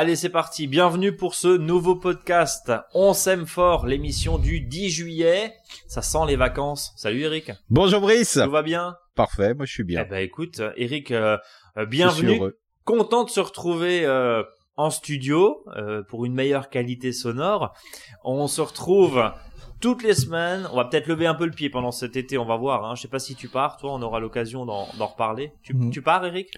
Allez, c'est parti. Bienvenue pour ce nouveau podcast. On s'aime fort, l'émission du 10 juillet. Ça sent les vacances. Salut Eric. Bonjour Brice. Tout va bien? Parfait, moi je suis bien. Eh ben écoute, Eric, euh, euh, bienvenue. Content de se retrouver euh, en studio pour une meilleure qualité sonore. On se retrouve toutes les semaines. On va peut-être lever un peu le pied pendant cet été. On va voir. Hein. Je sais pas si tu pars. Toi, on aura l'occasion d'en reparler. Tu, mhm. tu pars, Eric?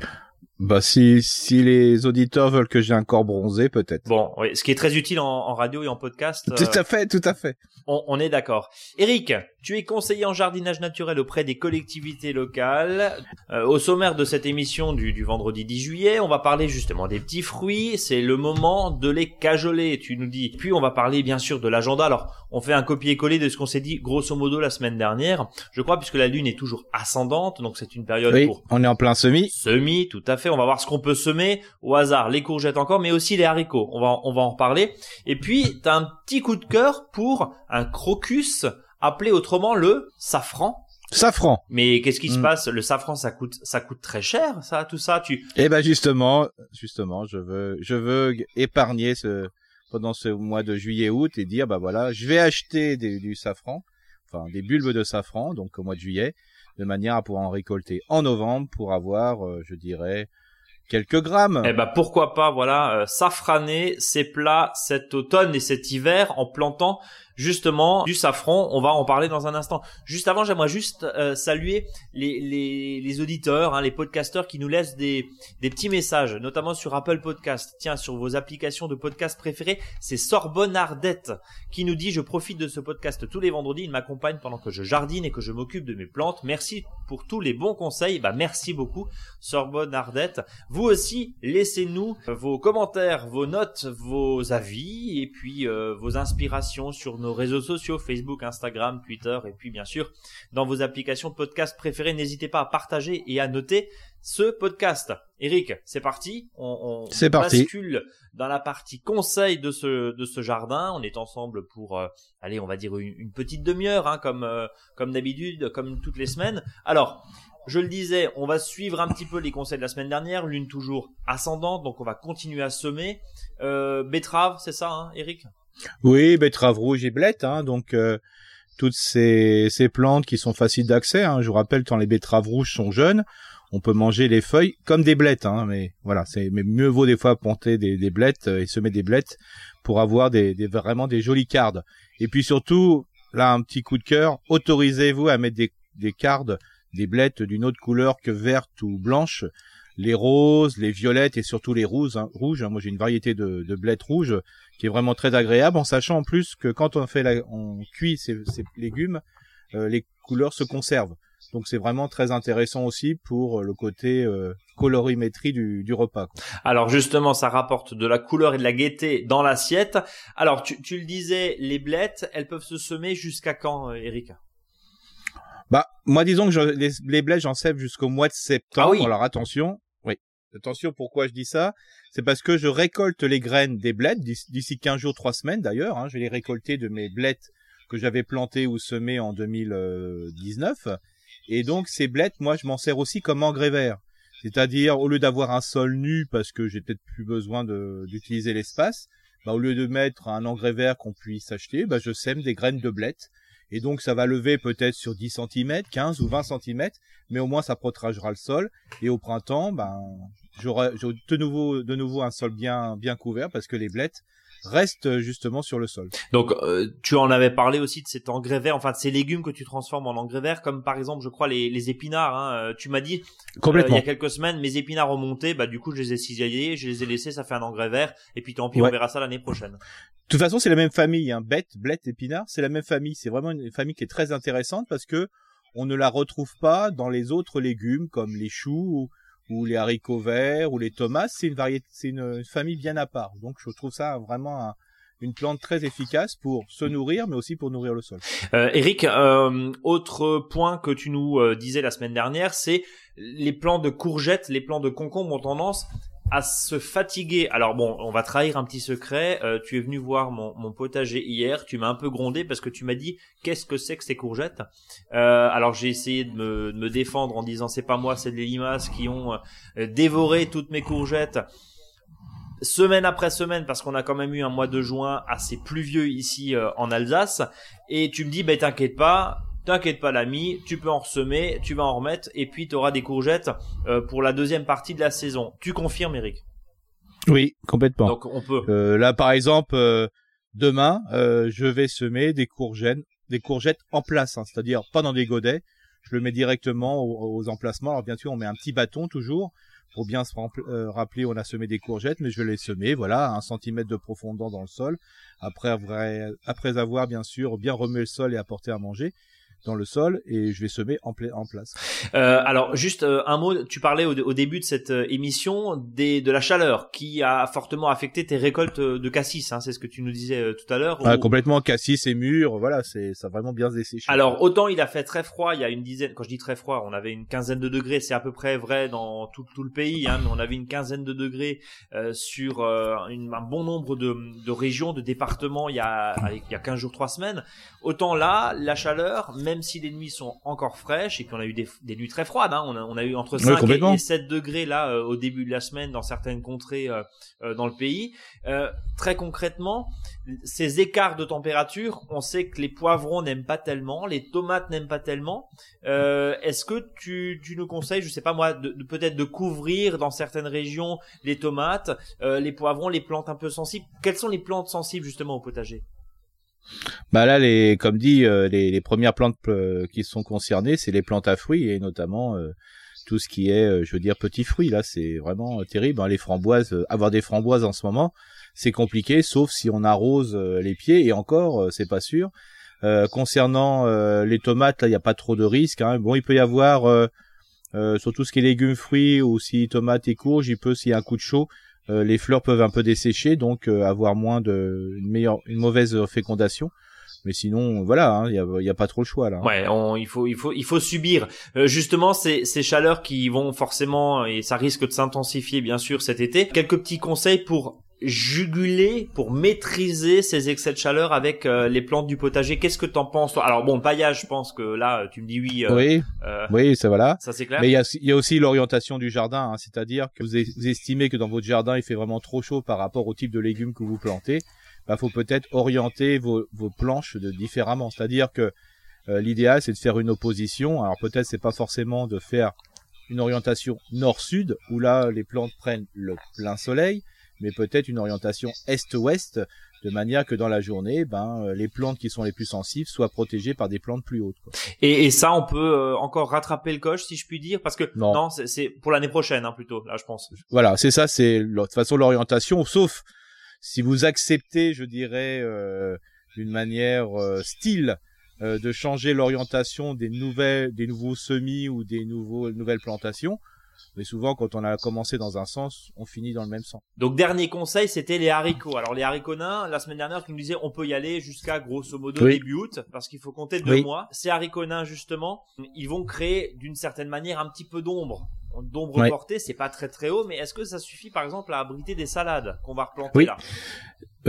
Bah si si les auditeurs veulent que j'ai un corps bronzé, peut-être. Bon, oui, ce qui est très utile en, en radio et en podcast. Tout à fait, tout à fait. On, on est d'accord. Eric, tu es conseiller en jardinage naturel auprès des collectivités locales. Euh, au sommaire de cette émission du, du, vendredi 10 juillet, on va parler justement des petits fruits. C'est le moment de les cajoler, tu nous dis. Puis on va parler bien sûr de l'agenda. Alors, on fait un copier-coller de ce qu'on s'est dit grosso modo la semaine dernière. Je crois puisque la lune est toujours ascendante, donc c'est une période oui, pour... on est en plein semis. Semis, tout à fait. On va voir ce qu'on peut semer au hasard. Les courgettes encore, mais aussi les haricots. On va, on va en reparler. Et puis, t'as un petit coup de cœur pour un crocus appelé autrement le safran. Safran. Mais qu'est-ce qui se mm. passe? Le safran, ça coûte, ça coûte très cher, ça, tout ça. Tu. Eh ben justement, justement, je veux, je veux épargner ce pendant ce mois de juillet-août et dire bah voilà, je vais acheter du safran, enfin des bulbes de safran, donc au mois de juillet, de manière à pouvoir en récolter en novembre pour avoir, euh, je dirais, quelques grammes. Eh ben pourquoi pas, voilà, euh, safraner ces plats cet automne et cet hiver en plantant justement du safran. On va en parler dans un instant. Juste avant, j'aimerais juste euh, saluer les, les, les auditeurs, hein, les podcasteurs qui nous laissent des, des petits messages, notamment sur Apple Podcast. Tiens, sur vos applications de podcast préférées, c'est Sorbonne Ardette qui nous dit je profite de ce podcast tous les vendredis. Il m'accompagne pendant que je jardine et que je m'occupe de mes plantes. Merci pour tous les bons conseils. Bah merci beaucoup Sorbonne Ardette. Vous aussi, laissez-nous vos commentaires, vos notes, vos avis et puis euh, vos inspirations sur nos réseaux sociaux, Facebook, Instagram, Twitter, et puis bien sûr dans vos applications podcast préférées. N'hésitez pas à partager et à noter ce podcast. Eric, c'est parti. On, on bascule dans la partie conseil de ce de ce jardin. On est ensemble pour euh, allez, on va dire une, petite demi-heure, hein, comme euh, comme d'habitude, comme toutes les semaines. Alors. Je le disais, on va suivre un petit peu les conseils de la semaine dernière, l'une toujours ascendante, donc on va continuer à semer. Euh, betterave, c'est ça, hein, Eric? Oui, betterave rouge et blette, hein, donc euh, toutes ces, ces plantes qui sont faciles d'accès. Hein, je vous rappelle, quand les betteraves rouges sont jeunes, on peut manger les feuilles comme des blettes. Hein, mais voilà, c'est mais mieux vaut des fois planter des, des blettes euh, et semer des blettes pour avoir des, des, vraiment des jolies cardes. Et puis surtout, là, un petit coup de cœur, autorisez-vous à mettre des, des cardes, des blettes d'une autre couleur que verte ou blanche les roses, les violettes et surtout les rouges. Hein, rouges. Hein. Moi, j'ai une variété de, de blettes rouges qui est vraiment très agréable, en sachant en plus que quand on fait la, on cuit ces, légumes, euh, les couleurs se conservent. Donc c'est vraiment très intéressant aussi pour euh, le côté euh, colorimétrie du, repas. Alors justement, ça rapporte de la couleur et de la gaieté dans l'assiette. Alors tu, tu le disais, les blettes, elles peuvent se semer jusqu'à quand, Erika bah, moi, disons que je, les, les blés, j'en sève jusqu'au mois de septembre. Ah oui. Alors attention, oui. Attention, pourquoi je dis ça? C'est parce que je récolte les graines des blés d'ici 15 jours, 3 semaines d'ailleurs. Hein, je vais les récolter de mes blettes que j'avais plantées ou semées en 2019. Et donc, ces blettes, moi, je m'en sers aussi comme engrais vert. C'est-à-dire, au lieu d'avoir un sol nu parce que j'ai peut-être plus besoin d'utiliser l'espace, bah, au lieu de mettre un engrais vert qu'on puisse acheter, bah, je sème des graines de blettes et donc ça va lever peut-être sur 10 cm, 15 ou 20 cm, mais au moins ça protégera le sol. Et au printemps, ben, j'aurai de nouveau, de nouveau un sol bien, bien couvert parce que les blettes restent justement sur le sol. Donc euh, tu en avais parlé aussi de cet engrais vert, enfin de ces légumes que tu transformes en engrais vert, comme par exemple je crois les, les épinards. Hein. Euh, tu m'as dit euh, il y a quelques semaines mes épinards ont monté, bah du coup je les ai cisaillés, je les ai laissés, ça fait un engrais vert, et puis tant pis on verra ça l'année prochaine. De toute façon, c'est la même famille, hein. Bête, blette, épinard, c'est la même famille. C'est vraiment une famille qui est très intéressante parce que on ne la retrouve pas dans les autres légumes comme les choux ou, les haricots verts ou les tomates. C'est une variété, c'est une, famille bien à part. Donc, je trouve ça vraiment une plante très efficace pour se nourrir, mais aussi pour nourrir le sol. Euh, Eric, euh, autre point que tu nous euh, disais la semaine dernière, c'est les plants de courgettes, les plants de concombres ont tendance à se fatiguer. Alors bon, on va trahir un petit secret. Euh, tu es venu voir mon, potager hier. Tu m'as un peu grondé parce que tu m'as dit qu'est-ce que c'est que ces courgettes? Euh, alors j'ai essayé de me, défendre en disant c'est pas moi, c'est les limaces qui ont euh, dévoré toutes mes courgettes semaine après semaine parce qu'on a quand même eu un mois de juin assez pluvieux ici en Alsace et tu me dis ben t'inquiète pas T'inquiète pas l'ami, tu peux en ressemer, tu vas en remettre et puis tu auras des courgettes euh, pour la deuxième partie de la saison. Tu confirmes Eric? Oui, complètement. Donc on peut. Euh, là par exemple, euh, demain, je vais semer des courgettes, des courgettes en place, hein, c'est-à-dire pas dans des godets. Je le mets directement aux, aux, emplacements. Alors bien sûr, on met un petit bâton toujours pour bien se rappeler on a semé des courgettes, mais je vais les semer, voilà, à un centimètre de profondeur dans le sol, après après avoir bien sûr bien remué le sol et apporté à manger dans le sol et je vais semer en, en place. Euh, alors juste euh, un mot, tu parlais au, au, début de cette euh, émission des, de la chaleur qui a fortement affecté tes récoltes de cassis, hein, c'est ce que tu nous disais euh, tout à l'heure. Ah, Complètement cassis et mûr, voilà, c'est ça a vraiment bien desséché. Alors autant il a fait très froid, il y a une dizaine, quand je dis très froid, on avait une quinzaine de degrés, c'est à peu près vrai dans tout, tout le pays, hein, mais on avait une quinzaine de degrés sur une, un bon nombre de, de, régions, de départements il y a il y a 15 jours, 3 semaines. Autant là, la chaleur, même même si les nuits sont encore fraîches et qu'on a eu des, nuits très froides, hein, on, a, eu entre 5 et, 7 degrés là euh, au début de la semaine dans certaines contrées euh, euh, dans le pays. très concrètement, ces écarts de température, on sait que les poivrons n'aiment pas tellement, les tomates n'aiment pas tellement. Est-ce que tu, nous conseilles, je sais pas moi, de, peut-être de couvrir dans certaines régions les tomates, les poivrons, les plantes un peu sensibles? Quelles sont les plantes sensibles justement au potager? Bah là, les, comme dit, euh, les, les, premières plantes euh, qui sont concernées, c'est les plantes à fruits et notamment euh, tout ce qui est, je veux dire, petits fruits. Là, c'est vraiment terrible. Hein, les framboises, avoir des framboises en ce moment, c'est compliqué, sauf si on arrose les pieds et encore, c'est pas sûr. concernant les tomates, là, il n'y a pas trop de risques. Hein. Bon, il peut y avoir sur tout ce qui est légumes, fruits ou si tomates et courges, il peut s'il y a un coup de chaud euh, les fleurs peuvent un peu dessécher, donc euh, avoir moins de une meilleure, une mauvaise fécondation. Mais sinon, voilà, hein, il n'y a, y a, pas trop le choix là. Hein. Ouais, il faut, il faut, il faut subir euh, justement ces, ces chaleurs qui vont forcément et ça risque de s'intensifier bien sûr cet été. Quelques petits conseils pour juguler pour maîtriser ces excès de chaleur avec euh, les plantes du potager. Qu'est-ce que t'en penses toi? Alors bon, paillage, je pense que là, tu me dis oui. Euh, oui, euh, oui, ça voilà. Ça c'est clair. Mais il y a, y a, aussi l'orientation du jardin, hein, c'est-à-dire que vous, estimez que dans votre jardin il fait vraiment trop chaud par rapport au type de légumes que vous plantez. Bah, faut peut-être orienter vos, vos planches de différemment. C'est-à-dire que l'idéal c'est de faire une opposition. Alors peut-être c'est pas forcément de faire une orientation nord-sud où là les plantes prennent le plein soleil, mais peut-être une orientation est-ouest, de manière que dans la journée, ben, euh, les plantes qui sont les plus sensibles soient protégées par des plantes plus hautes. Quoi. Et, et, ça, on peut euh, encore rattraper le coche, si je puis dire, parce que non, c'est pour l'année prochaine, hein, plutôt, là, je pense. Voilà, c'est ça, c'est de toute façon l'orientation, sauf si vous acceptez, je dirais, euh, d'une manière style, de changer l'orientation des nouvelles, des nouveaux semis ou des nouveaux, nouvelles plantations mais souvent quand on a commencé dans un sens, on finit dans le même sens. Donc dernier conseil, c'était les haricots. Alors les haricots nains, la semaine dernière, tu nous disais on peut y aller jusqu'à grosso modo début août parce qu'il faut compter deux mois. Ces haricots nains justement, ils vont créer d'une certaine manière un petit peu d'ombre. D'ombre portée, c'est pas très très haut, mais est-ce que ça suffit par exemple à abriter des salades qu'on va replanter oui. là?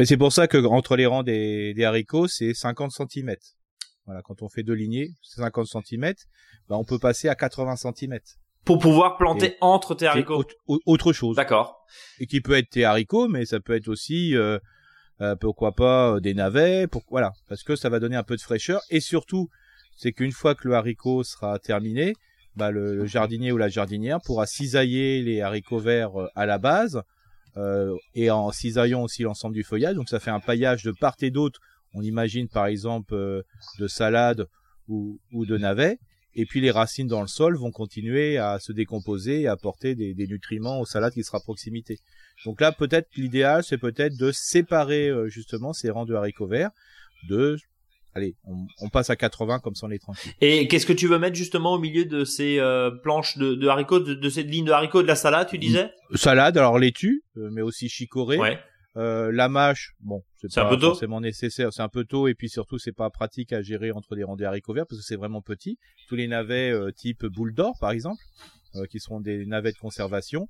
C'est pour ça que entre les rangs des, des haricots, c'est 50 cm. Voilà, quand on fait deux lignées, c'est 50 cm, bah on peut passer à 80 cm. Pour pouvoir planter entre tes haricots. Autre chose. D'accord. Et qui peut être tes haricots, mais ça peut être aussi, euh, euh, pourquoi pas, euh, des navets. Pour, voilà, parce que ça va donner un peu de fraîcheur. Et surtout, c'est qu'une fois que le haricot sera terminé, bah, le, jardinier ou la jardinière pourra cisailler les haricots verts à la base euh, et en cisaillant aussi l'ensemble du feuillage. Donc ça fait un paillage de part et d'autre. On imagine par exemple de salade ou, ou de navets et puis les racines dans le sol vont continuer à se décomposer et apporter des, des nutriments aux salades qui sera à proximité. Donc là, peut-être l'idéal, c'est peut-être de séparer euh, justement ces rangs de haricots verts de allez, on, on, passe à 80 comme ça on est tranquille. Et qu'est-ce que tu veux mettre justement au milieu de ces euh, planches de, de haricots, de, de, cette ligne de haricots de la salade, tu disais? Salade, alors laitue, euh, mais aussi chicorée. Ouais. Euh, la mâche, bon, c'est pas forcément nécessaire, c'est un peu tôt et puis surtout c'est pas pratique à gérer entre des rangs de haricots verts parce que c'est vraiment petit. Tous les navets euh, type boule d'or par exemple, euh, qui seront des navets de conservation.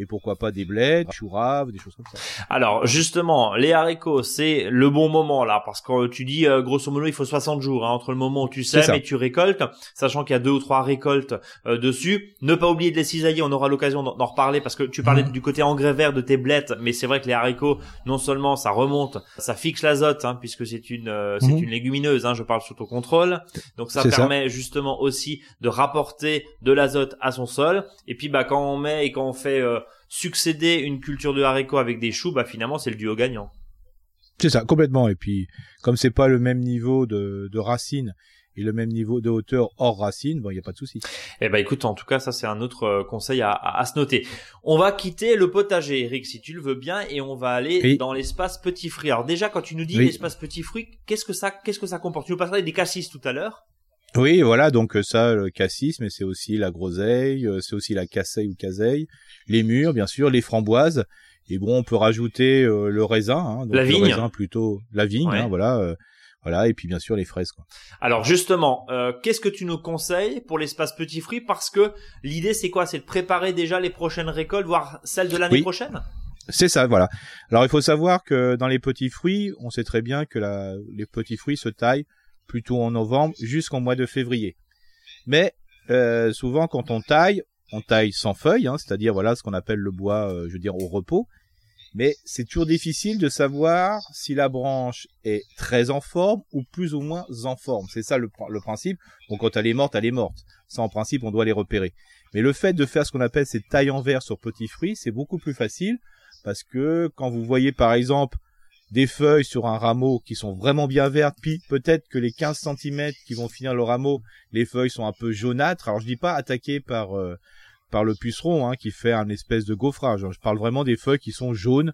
Et pourquoi pas des bleds, chouraves, des choses comme ça. Alors justement, les haricots, c'est le bon moment là, parce que tu dis euh, grosso modo il faut 60 jours hein, entre le moment où tu sèmes et tu récoltes, sachant qu'il y a deux ou trois récoltes euh, dessus. Ne pas oublier de les cisailler, on aura l'occasion d'en reparler parce que tu parlais mhm. du côté engrais vert de tes blettes, mais c'est vrai que les haricots, non seulement ça remonte, ça fixe l'azote, hein, puisque c'est une euh, c'est mhm. une légumineuse, hein, je parle sous ton contrôle, donc ça permet justement aussi de rapporter de l'azote à son sol. Et puis bah quand on met et quand on fait succéder une culture de haricots avec des choux, bah finalement c'est le duo gagnant. C'est ça, complètement. Et puis, comme c'est pas le même niveau de, de racines et le même niveau de hauteur hors racines, bon, il n'y a pas de souci. Eh ben, écoute, en tout cas, ça c'est un autre euh, conseil à, à, se noter. On va quitter le potager, Eric, si tu le veux bien, et on va aller dans l'espace petit fruit. Alors déjà, quand tu nous dis l'espace petit fruit, qu'est-ce que ça, qu'est-ce que ça comporte? Tu nous parlerais des cassis tout à l'heure. Oui, voilà, donc euh, ça, le cassis, mais c'est aussi la groseille, euh, c'est aussi la casseille ou caseille, les mûres, bien sûr, les framboises, et bon, on peut rajouter euh, le raisin, hein, donc la vigne. le raisin plutôt, la vigne, hein, voilà, voilà, et puis bien sûr les fraises. Quoi. Alors justement, qu'est-ce que tu nous conseilles pour l'espace petit fruit? Parce que l'idée, c'est quoi? C'est de préparer déjà les prochaines récoltes, voire celles de l'année prochaine? C'est ça, voilà. Alors il faut savoir que dans les petits fruits, on sait très bien que la, les petits fruits se taillent plutôt en novembre jusqu'en mois de février. Mais euh, souvent quand on taille, on taille sans feuilles, hein, c'est-à-dire voilà ce qu'on appelle le bois, euh, je veux dire au repos. Mais c'est toujours difficile de savoir si la branche est très en forme ou plus ou moins en forme. C'est ça le, le, principe. Donc quand elle est morte, elle est morte. Ça en principe, on doit les repérer. Mais le fait de faire ce qu'on appelle ces tailles en verre sur petits fruits, c'est beaucoup plus facile parce que quand vous voyez par exemple des feuilles sur un rameau qui sont vraiment bien vertes, puis peut-être que les 15 cm qui vont finir le rameau, les feuilles sont un peu jaunâtres. Alors je dis pas attaquées par euh, par le puceron hein, qui fait un espèce de gaufrage. Je parle vraiment des feuilles qui sont jaunes.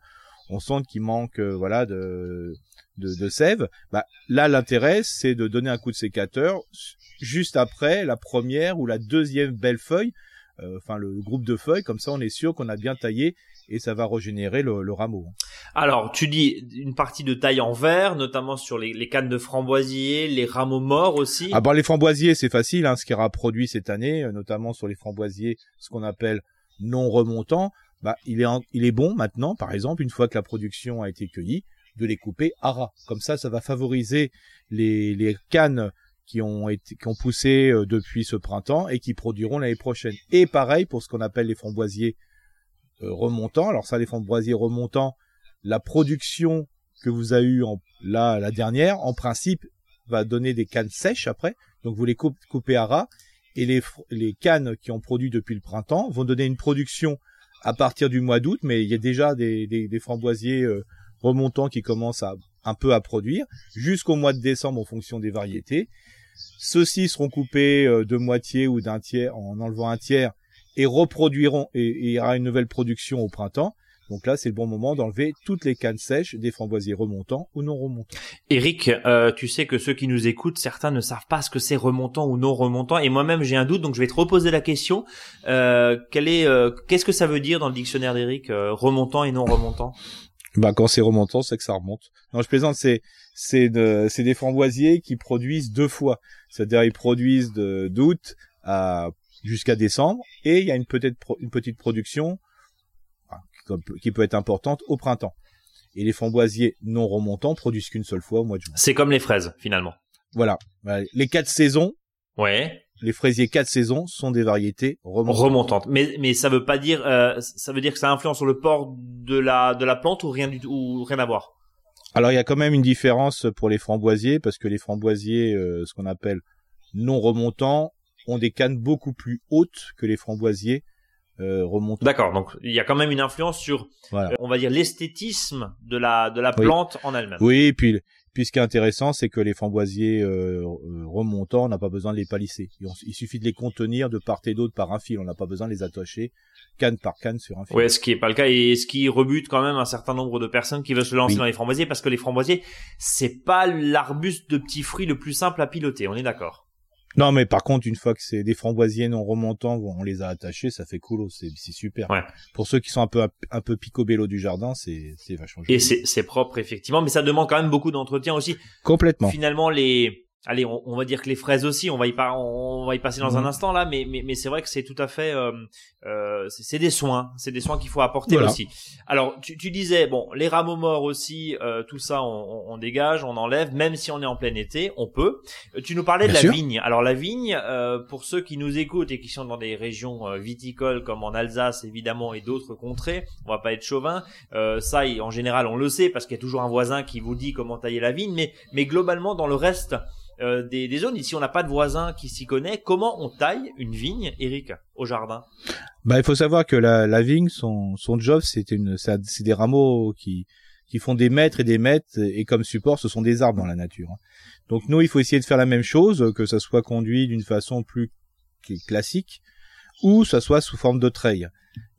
On sent qu'il manque euh, voilà de, de, de sève. Bah, là l'intérêt c'est de donner un coup de sécateur juste après la première ou la deuxième belle feuille. Euh, enfin le groupe de feuilles, comme ça on est sûr qu'on a bien taillé et ça va régénérer le, rameau. Alors, tu dis une partie de taille en verre, notamment sur les, cannes de framboisier, les rameaux morts aussi. Ah bah les framboisiers, c'est facile, hein, ce qui aura produit cette année, euh, notamment sur les framboisiers, ce qu'on appelle non remontants. Bah, il est, il est bon maintenant, par exemple, une fois que la production a été cueillie, de les couper à ras. Comme ça, ça va favoriser les, les cannes qui ont été, qui ont poussé euh, depuis ce printemps et qui produiront l'année prochaine. Et pareil pour ce qu'on appelle les framboisiers remontant. Alors ça, les framboisiers remontants, la production que vous avez eu en, là la dernière, en principe, va donner des cannes sèches après. Donc vous les coupez à ras et les, les cannes qui ont produit depuis le printemps vont donner une production à partir du mois d'août, mais il y a déjà des, des, des framboisiers euh, remontants qui commencent à un peu à produire jusqu'au mois de décembre en fonction des variétés. Ceux-ci seront coupés euh, de moitié ou d'un tiers en enlevant un tiers et reproduiront et, il y aura une nouvelle production au printemps. Donc là, c'est le bon moment d'enlever toutes les cannes sèches des framboisiers remontants ou non remontants. Eric, euh, tu sais que ceux qui nous écoutent, certains ne savent pas ce que c'est remontant ou non remontant, et moi-même j'ai un doute, donc je vais te reposer la question. Euh, quel est, euh, qu'est-ce que ça veut dire dans le dictionnaire d'Eric, euh, remontant et non remontant? Bah quand c'est remontant, c'est que ça remonte. Non, je plaisante, c'est c'est de, c'est des framboisiers qui produisent deux fois, c'est-à-dire ils produisent d'août à jusqu'à décembre et il y a une peut-être une petite production qui peut être importante au printemps. Et les framboisiers non remontants produisent qu'une seule fois au mois de juin. C'est comme les fraises finalement. Voilà, les quatre saisons. Ouais. Les fraisiers quatre saisons sont des variétés remontantes. Remontantes. Mais mais ça veut pas dire euh, ça veut dire que ça influence sur le port de la de la plante ou rien du ou rien à voir? Alors il y a quand même une différence pour les framboisiers parce que les framboisiers euh, ce qu'on appelle non remontants ont des cannes beaucoup plus hautes que les framboisiers euh, remontants. D'accord, donc il y a quand même une influence sur, euh, on va dire, l'esthétisme de la de la plante en elle-même. Oui, et puis puis ce qui est intéressant, c'est que les framboisiers euh, euh remontants, on n'a pas besoin de les palisser. Il suffit de les contenir de part et d'autre par un fil. On n'a pas besoin de les attacher canne par canne sur un fil. Ouais, ce qui est pas le cas et ce qui rebute quand même un certain nombre de personnes qui veulent se lancer dans les framboisiers parce que les framboisiers, c'est pas l'arbuste de petits fruits le plus simple à piloter. On est d'accord. Non, mais par contre, une fois que c'est des framboisiers non remontants, on les a attachés, ça fait cool, c'est c'est super. Ouais. Pour ceux qui sont un peu un peu picobello du jardin, c'est c'est vachement. Et c'est c'est propre effectivement, mais ça demande quand même beaucoup d'entretien aussi. Complètement. Finalement, les allez, on, va dire que les fraises aussi, on va y, on va y passer dans un mhm. instant là, mais, mais, mais c'est vrai que c'est tout à fait, euh, euh, c'est des soins, c'est des soins qu'il faut apporter aussi. Alors, tu, tu, disais, bon, les rameaux morts aussi, euh, tout ça, on, on, dégage, on enlève, même si on est en plein été, on peut. Euh, tu nous parlais de la vigne. Alors la vigne, euh, pour ceux qui nous écoutent et qui sont dans des régions euh, viticoles comme en Alsace évidemment et d'autres contrées, on va pas être chauvin. ça, en général, on le sait parce qu'il y a toujours un voisin qui vous dit comment tailler la vigne, mais mais globalement dans le reste euh, des, des, zones. Ici, on n'a pas de voisin qui s'y connaît. Comment on taille une vigne, Eric, au jardin? Bah, il faut savoir que la, la vigne, son, son job, c'est une, des rameaux qui qui font des mètres et des mètres, et comme support, ce sont des arbres dans la nature. Donc nous, il faut essayer de faire la même chose, que ça soit conduit d'une façon plus classique, ou ça soit sous forme de treille.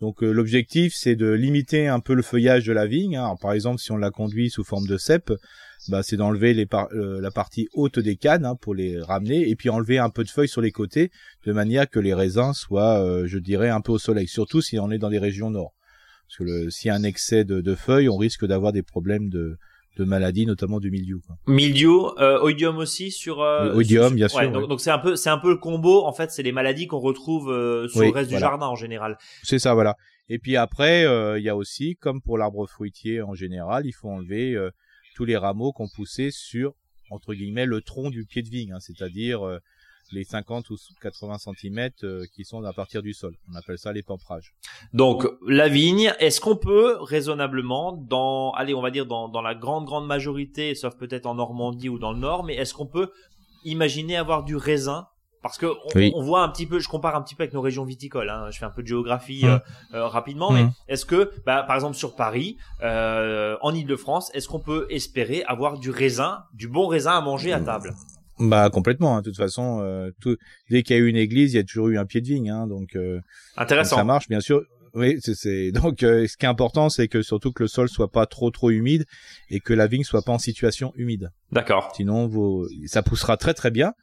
Donc euh, l'objectif, c'est de limiter un peu le feuillage de la vigne. Hein. par exemple, si on la conduit sous forme de cèpe, bah, c'est d'enlever euh, la partie haute des cannes hein, pour les ramener et puis enlever un peu de feuilles sur les côtés de manière que les raisins soient, euh, je dirais, un peu au soleil, surtout si on est dans les régions nord. Parce que s'il y a un excès de, feuilles, on risque d'avoir des problèmes de, de maladies, notamment du mildiou. Quoi. Mildiou, euh, oidium aussi sur. Euh, oidium, bien sûr. Donc c'est un peu, c'est un peu le combo. En fait, c'est les maladies qu'on retrouve sur le reste du jardin en général. C'est ça, voilà. Et puis après, il y a aussi, comme pour l'arbre fruitier en général, il faut enlever tous les rameaux qu'on poussait sur entre guillemets le tronc du pied de vigne, hein, c'est-à-dire euh, les 50 ou 80 cm euh, qui sont à partir du sol. On appelle ça les pamprages. Donc la vigne, est-ce qu'on peut raisonnablement dans allez, on va dire dans, dans la grande grande majorité, sauf peut-être en Normandie ou dans le nord, mais est-ce qu'on peut imaginer avoir du raisin? Parce que on, voit un petit peu, je compare un petit peu avec nos régions viticoles. Hein, je fais un peu de géographie hum. euh, euh, rapidement, mais hum. est-ce que, bah, par exemple sur Paris, euh, en Île-de-France, est-ce qu'on peut espérer avoir du raisin, du bon raisin à manger à table? Bah complètement. Hein. De toute façon, tout, dès qu'il y a eu une église, il y a toujours eu un pied de vigne. Hein, donc intéressant. ça marche, bien sûr. Oui, c'est donc ce qui est important, c'est que surtout que le sol soit pas trop trop humide et que la vigne soit pas en situation humide. D'accord. Sinon, vous, ça poussera très très bien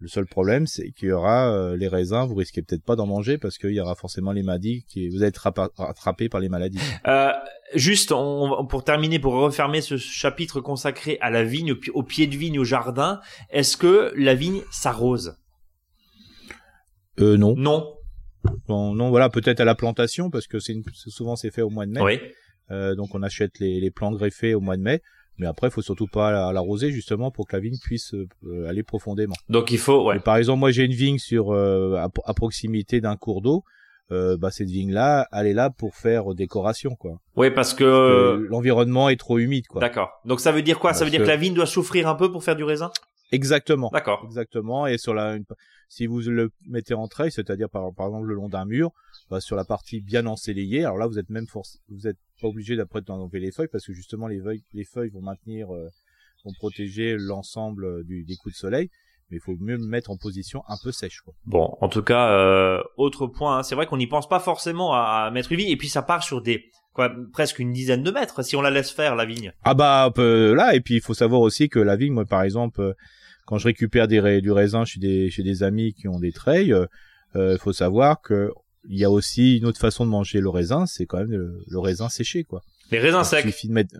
le seul problème, c'est qu'il y aura euh, les raisins, vous risquez peut-être pas d'en manger parce qu'il y aura forcément les maladies qui vous allez être rattrapé par les maladies. Euh, juste on, pour terminer, pour refermer ce chapitre consacré à la vigne, au, pied de vigne, au jardin, est-ce que la vigne s'arrose? Euh, Non. Non. Bon, non, voilà, peut-être à la plantation parce que c'est souvent c'est fait au mois de mai. Oui. Euh, donc on achète les, les plants greffés au mois de mai. Mais après, il faut surtout pas l'arroser justement pour que la vigne puisse euh, aller profondément. Donc il faut, ouais. par exemple, moi j'ai une vigne sur euh, à, proximité d'un cours d'eau. Euh, bah cette vigne là, elle est là pour faire décoration quoi. Oui, parce que, l'environnement est trop humide quoi. D'accord. Donc ça veut dire quoi? Ça veut dire que... la vigne doit souffrir un peu pour faire du raisin? Exactement. D'accord. Exactement. Et sur la, si vous le mettez en treille, c'est-à-dire par, par exemple le long d'un mur, bah, sur la partie bien ensoleillée, alors là vous êtes même force, vous êtes pas obligé d'après d'enlever les feuilles parce que justement les feuilles, les feuilles vont maintenir, euh, vont protéger l'ensemble euh, du, des coups de soleil. Mais il faut mieux le mettre en position un peu sèche. Quoi. Bon, en tout cas, euh, autre point, hein, c'est vrai qu'on n'y pense pas forcément à, mettre une vigne, et puis ça part sur des quoi, presque une dizaine de mètres si on la laisse faire la vigne. Ah bah là, et puis il faut savoir aussi que la vigne, moi par exemple, quand je récupère des, du raisin chez des, chez des amis qui ont des treilles, il faut savoir que il y a aussi une autre façon de manger le raisin, c'est quand même le, raisin séché, quoi. Les raisins secs. Il suffit de mettre.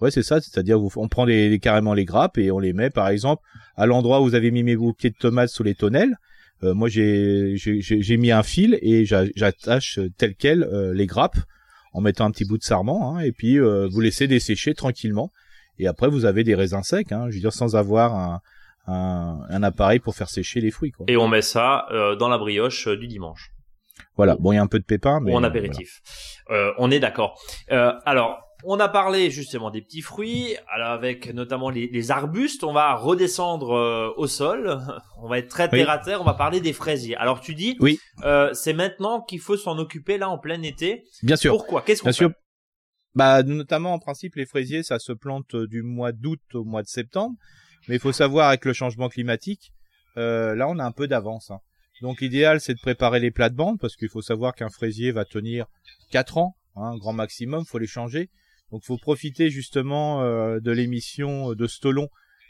Ouais, c'est ça. C'est-à-dire, on prend les, carrément les grappes et on les met, par exemple, à l'endroit où vous avez mis vos pieds de tomates sous les tonnelles. Euh, moi, j'ai j'ai mis un fil et j'attache tel quel euh, les grappes en mettant un petit bout de sarment, hein, et puis euh, vous laissez dessécher tranquillement. Et après, vous avez des raisins secs, hein, je veux dire, sans avoir un, un, un, appareil pour faire sécher les fruits. Quoi. Et on met ça dans la brioche du dimanche. Voilà. Bon, il y a un peu de pépins, mais. Ou en apéritif. Euh, on est d'accord. Euh, alors, on a parlé justement des petits fruits, alors avec notamment les, arbustes. On va redescendre euh, au sol. On va être très terre à terre. On va parler des fraisiers. Alors tu dis, oui. c'est maintenant qu'il faut s'en occuper là en plein été. Bien sûr. Pourquoi? Qu'est-ce qu'on fait sûr. Bah, notamment en principe, les fraisiers, ça se plante du mois d'août au mois de septembre. Mais il faut savoir avec le changement climatique, là, on a un peu d'avance. Hein. Donc l'idéal, c'est de préparer les plates-bandes parce qu'il faut savoir qu'un fraisier va tenir 4 ans, hein, grand maximum, faut les changer. Donc faut profiter justement euh, de l'émission de Stolon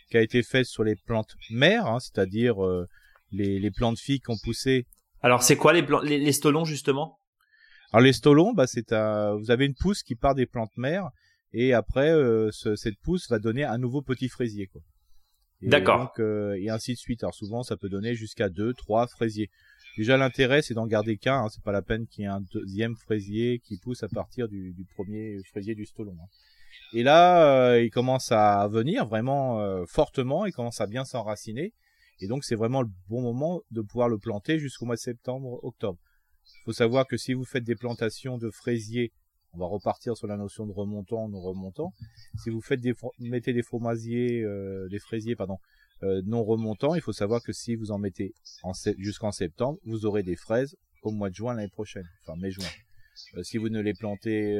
qui a été faite sur les plantes mères, hein, c'est-à-dire euh, les, les plantes filles qui ont poussé. Alors c'est quoi les, les, les stolons justement? Alors les stolons, bah, c'est un, vous avez une pousse qui part des plantes mères et après euh, cette pousse va donner un nouveau petit fraisier. D'accord. Euh, et ainsi de suite. Alors souvent, ça peut donner jusqu'à deux, trois fraisiers. Déjà, l'intérêt, c'est d'en garder qu'un. Hein. C'est pas la peine qu'il y ait un deuxième fraisier qui pousse à partir du, du premier fraisier du stolon. Hein. Et là, euh, il commence à venir vraiment euh, fortement. Il commence à bien s'enraciner. Et donc, c'est vraiment le bon moment de pouvoir le planter jusqu'au mois de septembre, octobre. Il faut savoir que si vous faites des plantations de fraisiers on va repartir sur la notion de remontant, non remontant. Si vous faites des, mettez des fromasiers, euh, des fraisiers, pardon, non remontants, il faut savoir que si vous en mettez jusqu'en septembre, vous aurez des fraises au mois de juin l'année prochaine, enfin mai-juin. Euh, si vous ne les plantez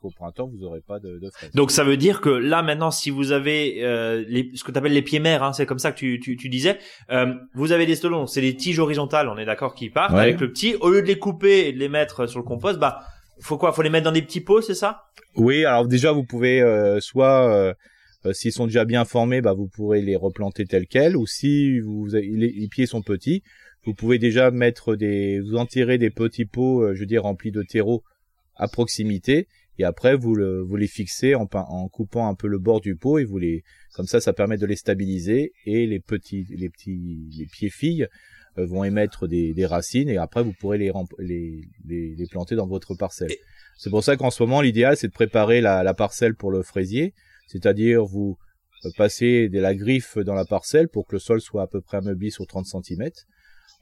qu'au printemps, vous n'aurez pas de, de, fraises. Donc ça veut dire que là maintenant, si vous avez les, ce que tu appelles les pieds mères, hein, c'est comme ça que tu, tu, tu disais, vous avez des stolons, c'est des tiges horizontales, on est d'accord, qui partent avec le petit. Au lieu de les couper et de les mettre sur le compost, bah faut quoi? Faut les mettre dans des petits pots, c'est ça? Oui, alors déjà vous pouvez euh, soit euh, euh, s'ils sont déjà bien formés, bah vous pourrez les replanter tels quels, ou si vous les, pieds sont petits, vous pouvez déjà mettre des, vous en tirer des petits pots, je veux dire remplis de terreau à proximité, et après vous le, vous les fixez en, en coupant un peu le bord du pot et vous les, comme ça, ça permet de les stabiliser et les petits, les petits, les pieds filles euh, vont émettre des, des, racines et après vous pourrez les, les, les, les planter dans votre parcelle. C'est pour ça qu'en ce moment l'idéal c'est de préparer la, la, parcelle pour le fraisier, c'est-à-dire vous passez de la griffe dans la parcelle pour que le sol soit à peu près ameubli sur 30 cm.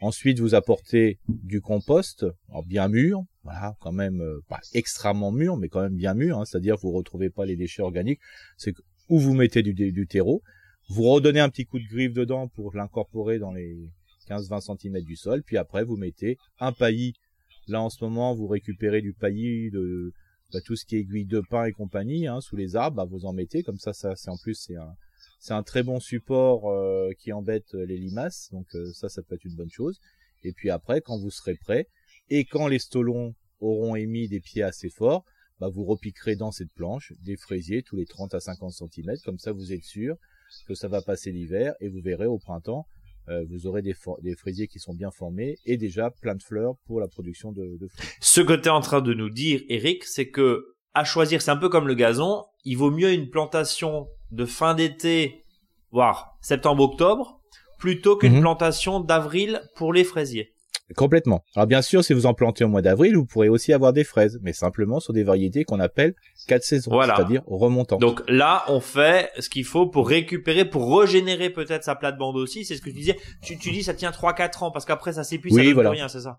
Ensuite, vous apportez du compost, bien mûr, voilà, quand même euh, pas extrêmement mûr, mais quand même bien mûr, hein, c'est-à-dire vous retrouvez pas les déchets organiques. C'est où vous mettez du, du terreau, vous redonnez un petit coup de griffe dedans pour l'incorporer dans les 15-20 cm du sol, puis après vous mettez un paillis. Là en ce moment vous récupérez du paillis de tout ce qui est aiguille de pain et compagnie hein, sous les arbres, bah, vous en mettez comme ça. Ça c'est en plus c'est un très bon support euh, qui embête les limaces, donc euh, ça ça peut être une bonne chose. Et puis après quand vous serez prêt et quand les stolons auront émis des pieds assez forts, bah, vous repiquerez dans cette planche des fraisiers tous les 30 à 50 cm, comme ça vous êtes sûr que ça va passer l'hiver et vous verrez au printemps euh, vous aurez des, des, fraisiers qui sont bien formés et déjà plein de fleurs pour la production de, de fruits. Ce que tu es en train de nous dire, Eric, c'est que à choisir, c'est un peu comme le gazon, il vaut mieux une plantation de fin d'été, voire septembre-octobre, plutôt qu'une mhm. plantation d'avril pour les fraisiers. Complètement. Alors bien sûr, si vous en plantez au mois d'avril, vous pourrez aussi avoir des fraises, mais simplement sur des variétés qu'on appelle quatre saisons, c'est-à-dire remontantes. Donc là, on fait ce qu'il faut pour récupérer, pour régénérer peut-être sa plate-bande aussi. C'est ce que tu disais. Tu, tu dis ça tient 3-4 ans parce qu'après ça s'épuise, oui, ça donne rien, c'est ça?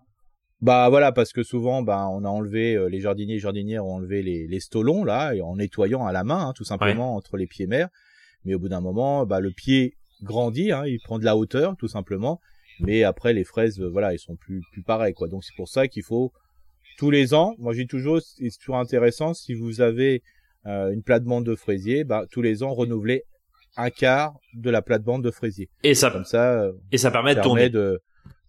Bah voilà parce que souvent bah on a enlevé euh, les jardiniers et jardinières ont enlevé les, les stolons là et en nettoyant à la main hein, tout simplement entre les pieds mères mais au bout d'un moment bah le pied grandit hein, il prend de la hauteur tout simplement mais après les fraises euh, voilà ils sont plus plus pareils quoi. Donc c'est pour ça qu'il faut tous les ans moi j'ai toujours c'est toujours intéressant si vous avez euh, une plate-bande de fraisier bah tous les ans renouveler un quart de la plate-bande de fraisier et ça comme ça euh, et ça permet, de tourner. de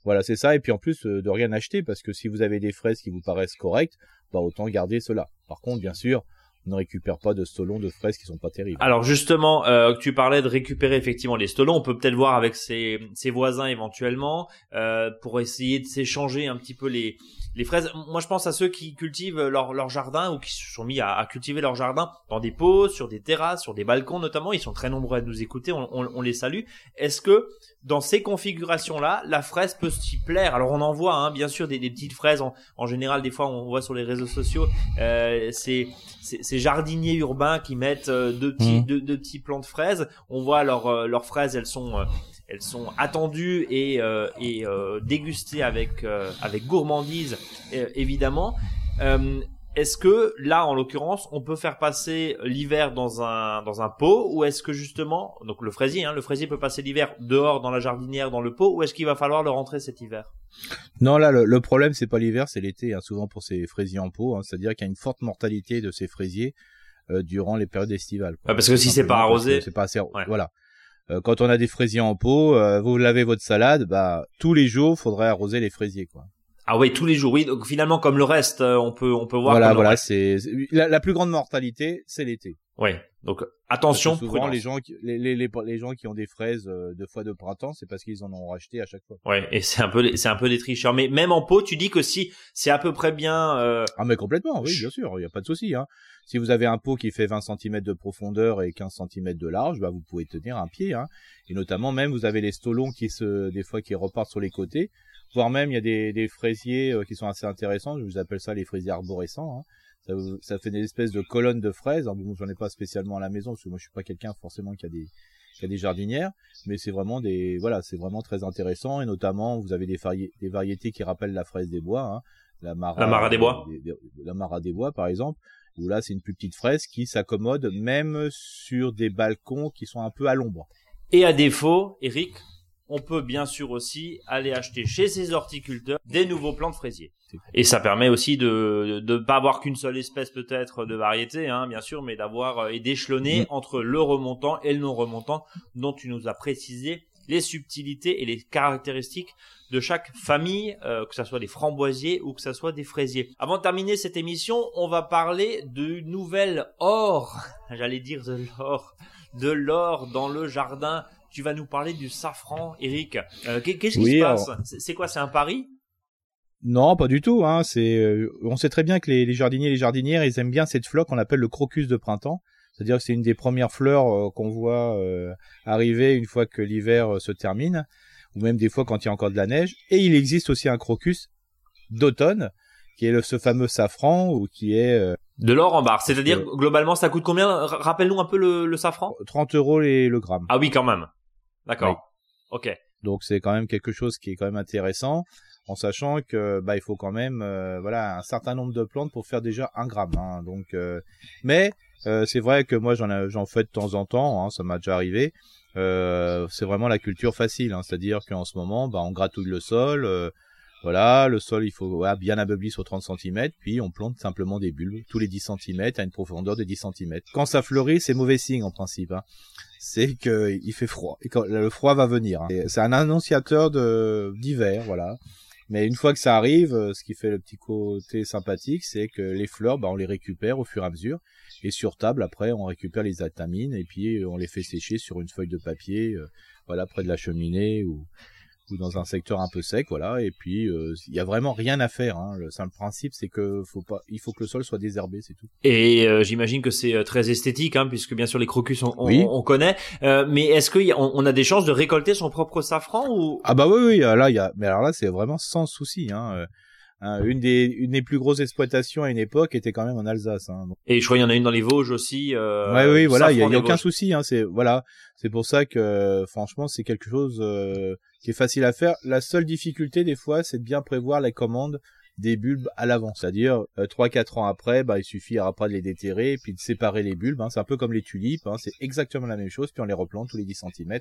voilà c'est ça. Et puis en plus de rien acheter parce que si vous avez des fraises qui vous paraissent correctes bah autant garder cela. Par contre bien sûr ne récupère pas de stolons de fraises qui sont pas terribles. Alors justement, euh, tu parlais de récupérer effectivement les stolons, on peut peut-être voir avec ses, voisins éventuellement euh, pour essayer de s'échanger un petit peu les les fraises. Moi, je pense à ceux qui cultivent leur leur jardin ou qui se sont mis à, cultiver leur jardin dans des pots, sur des terrasses, sur des balcons notamment. Ils sont très nombreux à nous écouter, on, les salue. Est-ce que dans ces configurations-là, la fraise peut s'y plaire? Alors on en voit, hein, bien sûr, des, petites fraises. En, général, des fois, on voit sur les réseaux sociaux euh, ces, ces, jardiniers urbains qui mettent euh, deux petits, mmh. deux, deux, petits plants de fraises. On voit leurs euh, leurs fraises, elles sont euh, elles sont attendues et, euh, et dégustées avec avec gourmandise, évidemment. Est-ce que là, en l'occurrence, on peut faire passer l'hiver dans un dans un pot, ou est-ce que justement, donc le fraisier, hein, le fraisier peut passer l'hiver dehors dans la jardinière, dans le pot, ou est-ce qu'il va falloir le rentrer cet hiver? Non, là, le, le problème c'est pas l'hiver, c'est l'été. Hein, souvent pour ces fraisiers en pot, hein, c'est-à-dire qu'il y a une forte mortalité de ces fraisiers euh, durant les périodes estivales. parce que si c'est pas arrosé, c'est pas assez. Voilà. Euh, quand on a des fraisiers en pot, euh, vous lavez votre salade, bah tous les jours, faudrait arroser les fraisiers, quoi. Ah oui, tous les jours. Oui, donc finalement comme le reste, euh, on peut on peut voir. Voilà, voilà, c'est la, plus grande mortalité, c'est l'été. Ouais. Donc attention, souvent prudence. les gens qui, les, les, les, les gens qui ont des fraises euh, deux fois de printemps, c'est parce qu'ils en ont racheté à chaque fois. Ouais, et c'est un peu c'est un peu des tricheurs. Mais même en pot, tu dis que si c'est à peu près bien. Euh... Ah mais complètement, oui, bien sûr, il y a pas de souci. Hein. Si vous avez un pot qui fait 20 cm de profondeur et 15 cm de large, bah vous pouvez tenir un pied. Hein. Et notamment même vous avez les stolons qui se des fois qui repartent sur les côtés, voire même il y a des, des fraisiers euh, qui sont assez intéressants. Je vous appelle ça les fraisiers arborescents. Hein. Ça, ça, fait des espèces de colonnes de fraises. Bon, j'en ai pas spécialement à la maison parce que moi je suis pas quelqu'un forcément qui a des qui a des jardinières, mais c'est vraiment des voilà, c'est vraiment très intéressant. Et notamment vous avez des, vari des variétés qui rappellent la fraise des bois, hein, la mara, la mara des bois, des, des, la mara des bois par exemple, où là c'est une plus petite fraise qui s'accommode même sur des balcons qui sont un peu à l'ombre. Et à défaut, Eric, on peut bien sûr aussi aller acheter chez ces horticulteurs des nouveaux plants de fraisiers. Et ça permet aussi de de pas avoir qu'une seule espèce peut-être de variété, hein, bien sûr, mais d'avoir et d'échelonner mmh. entre le remontant et le non remontant, dont tu nous as précisé les subtilités et les caractéristiques de chaque famille, euh, que ce soit des framboisiers ou que ce soit des fraisiers. Avant de terminer cette émission, on va parler de nouvelles or, j'allais dire de l'or, de l'or dans le jardin tu vas nous parler du safran, Eric. Euh, Qu'est-ce qui oui, se passe C'est quoi C'est un pari Non, pas du tout. Hein. C'est, euh, on sait très bien que les, les, jardiniers et les jardinières, ils aiment bien cette fleur qu'on appelle le crocus de printemps. C'est-à-dire que c'est une des premières fleurs euh, qu'on voit euh, arriver une fois que l'hiver se termine, ou même des fois quand il y a encore de la neige. Et il existe aussi un crocus d'automne, qui est le, ce fameux safran, ou qui est de l'or en barre. C'est-à-dire globalement, ça coûte combien? Rappelle-nous un peu le, le, safran. 30 euros les, le gramme. Ah oui, quand même. D'accord. Oui. Ok. Donc c'est quand même quelque chose qui est quand même intéressant, en sachant que bah il faut quand même euh, voilà un certain nombre de plantes pour faire déjà un gramme. Hein. Donc, euh, mais euh, c'est vrai que moi j'en j'en fais de temps en temps, hein, ça m'a déjà arrivé. c'est vraiment la culture facile, hein, c'est-à-dire qu'en ce moment, bah on gratouille le sol. Voilà, le sol il faut voilà, bien abeubli sur 30 cm, puis on plante simplement des bulbes tous les 10 cm à une profondeur de 10 cm. Quand ça fleurit, c'est mauvais signe en principe. Hein c'est que il fait froid et le froid va venir. Hein. C'est un annonciateur d'hiver, voilà. Mais une fois que ça arrive, ce qui fait le petit côté sympathique, c'est que les fleurs, bah, on les récupère au fur et à mesure. Et sur table, après, on récupère les atamines et puis on les fait sécher sur une feuille de papier, euh, voilà, près de la cheminée ou ou dans un secteur un peu sec, voilà. Et puis il euh, y a vraiment rien à faire. Hein. Le simple principe, c'est que faut pas, il faut que le sol soit désherbé, c'est tout. Et euh, j'imagine que c'est très esthétique, hein, puisque bien sûr les crocus on, oui. on, on connaît. Euh, mais est-ce qu'on on a des chances de récolter son propre safran ou? Ah bah oui, oui. Là, il y a. Mais alors là, c'est vraiment sans souci. Hein. Hein, une des une des plus grosses exploitations à une époque était quand même en Alsace. Hein. Et je crois qu'il y en a une dans les Vosges aussi. Euh, ouais, oui, voilà, il y a, y a aucun souci. Hein, c'est voilà, c'est pour ça que franchement c'est quelque chose euh, qui est facile à faire. La seule difficulté des fois, c'est de bien prévoir les commandes des bulbes à l'avance, c'est-à-dire euh, trois quatre ans après, bah il suffit après de les déterrer et puis de séparer les bulbes. Hein. C'est un peu comme les tulipes, hein. c'est exactement la même chose. Puis on les replante tous les 10 cm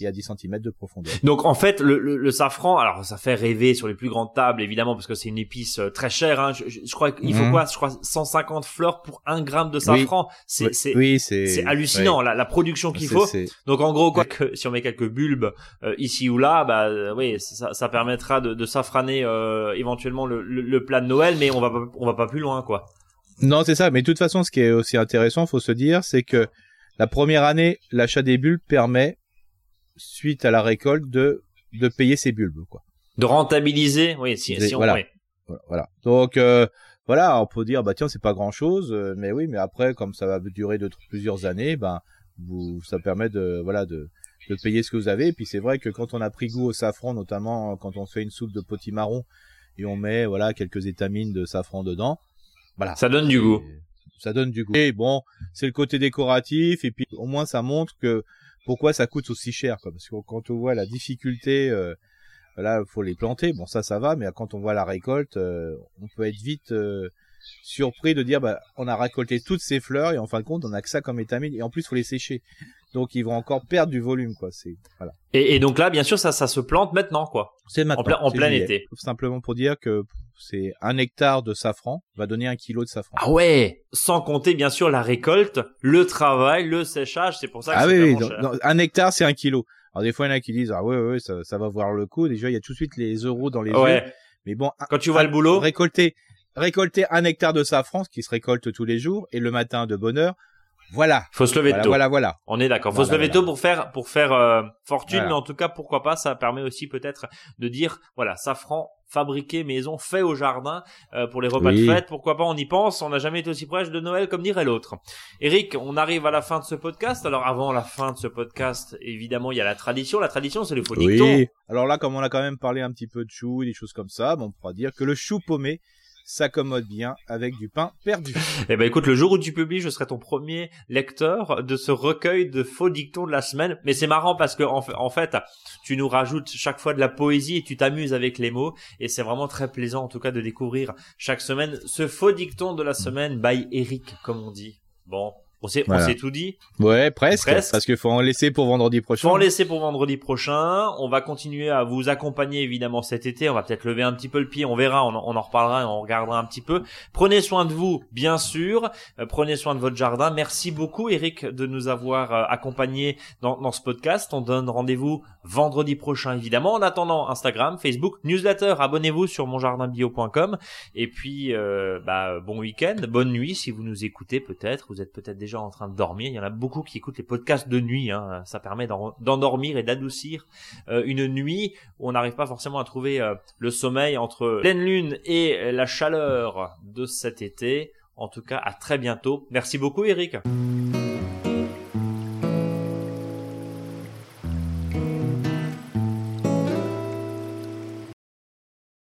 et à 10 cm de profondeur. Donc en fait, le, le, le, safran, alors ça fait rêver sur les plus grandes tables évidemment parce que c'est une épice euh, très chère. Hein. Je, je, je, crois qu'il faut mmh. quoi? Je crois 150 fleurs pour un gramme de safran. Oui. C'est oui, c'est hallucinant la, la, production qu'il faut. Donc en gros, quoi que si on met quelques bulbes euh, ici ou là, bah euh, oui, ça, ça permettra de, de safraner euh, éventuellement le, le, le plat de Noël, mais on va pas, on va pas plus loin quoi. Non, c'est ça. Mais de toute façon, ce qui est aussi intéressant, faut se dire, c'est que la première année, l'achat des bulbes permet suite à la récolte de de payer ses bulbes quoi. De rentabiliser, oui, si, si on voilà. oui. voilà. Donc euh, voilà, on peut dire bah tiens c'est pas grand chose, mais oui, mais après comme ça va durer de plusieurs années, ben vous ça permet de voilà de de payer ce que vous avez. Et puis c'est vrai que quand on a pris goût au safran, notamment quand on fait une soupe de potimarron et on met voilà quelques étamines de safran dedans, voilà. Ça donne du goût. Ça donne du goût. Et bon, c'est le côté décoratif et puis au moins ça montre que pourquoi ça coûte aussi cher quoi parce que quand on voit la difficulté euh, là faut les planter bon ça ça va mais quand on voit la récolte euh, on peut être vite euh, surpris de dire bah on a récolté toutes ces fleurs et en fin de compte on a que ça comme étamine et en plus faut les sécher donc ils vont encore perdre du volume quoi c'est voilà et, et, donc là bien sûr ça ça se plante maintenant quoi c'est maintenant en plein, en plein été simplement pour dire que c'est un hectare de safran va donner un kilo de safran. Ah ouais, sans compter bien sûr la récolte, le travail, le séchage, c'est pour ça que ah c'est oui, un hectare c'est un kilo. Alors des fois il y en a qui disent ah ouais ouais ça, ça va voir le coup. Déjà il y a tout de suite les euros dans les ouais. yeux. Mais bon, quand tu vois le boulot, récolter récolter un hectare de safran, ce qui se récolte tous les jours, et le matin de bonne heure, Voilà. Faut se lever voilà, tôt. Voilà, voilà. On est d'accord. Faut se lever tôt pour faire pour faire euh, fortune, mais en tout cas, pourquoi pas Ça permet aussi peut-être de dire, voilà, safran fabriqué maison, fait au jardin euh, pour les repas de fête. Pourquoi pas On y pense. On n'a jamais été aussi proche de Noël, comme dirait l'autre. Eric, on arrive à la fin de ce podcast. Alors avant la fin de ce podcast, évidemment, il y a la tradition. La tradition, c'est le faux oui. Alors là, comme on a quand même parlé un petit peu de chou, des choses comme ça, bon, on pourra dire que le chou paumé s'accommode bien avec du pain perdu. Eh ben écoute, le jour où tu publies, je serai ton premier lecteur de ce recueil de faux dictons de la semaine. Mais c'est marrant parce que en fait, tu nous rajoutes chaque fois de la poésie et tu t'amuses avec les mots. Et c'est vraiment très plaisant en tout cas de découvrir chaque semaine ce faux dicton de la semaine by Eric, comme on dit. Bon, on s'est, tout dit. Ouais, presque, Parce qu'il faut en laisser pour vendredi prochain. Faut en laisser pour vendredi prochain. On va continuer à vous accompagner évidemment cet été. On va peut-être lever un petit peu le pied. On verra. On, en reparlera et on regardera un petit peu. Prenez soin de vous, bien sûr. Euh, prenez soin de votre jardin. Merci beaucoup, Eric, de nous avoir euh, accompagnés dans, dans ce podcast. On donne rendez-vous vendredi prochain, évidemment. En attendant, Instagram, Facebook, newsletter. Abonnez-vous sur monjardinbio.com. Et puis, euh, bah, bon week-end, bonne nuit si vous nous écoutez peut-être. Vous êtes peut-être en train de dormir. Il y en a beaucoup qui écoutent les podcasts de nuit. Hein. Ça permet d'endormir et d'adoucir euh, une nuit où on n'arrive pas forcément à trouver euh, le sommeil entre pleine lune et la chaleur de cet été. En tout cas, à très bientôt. Merci beaucoup, Eric.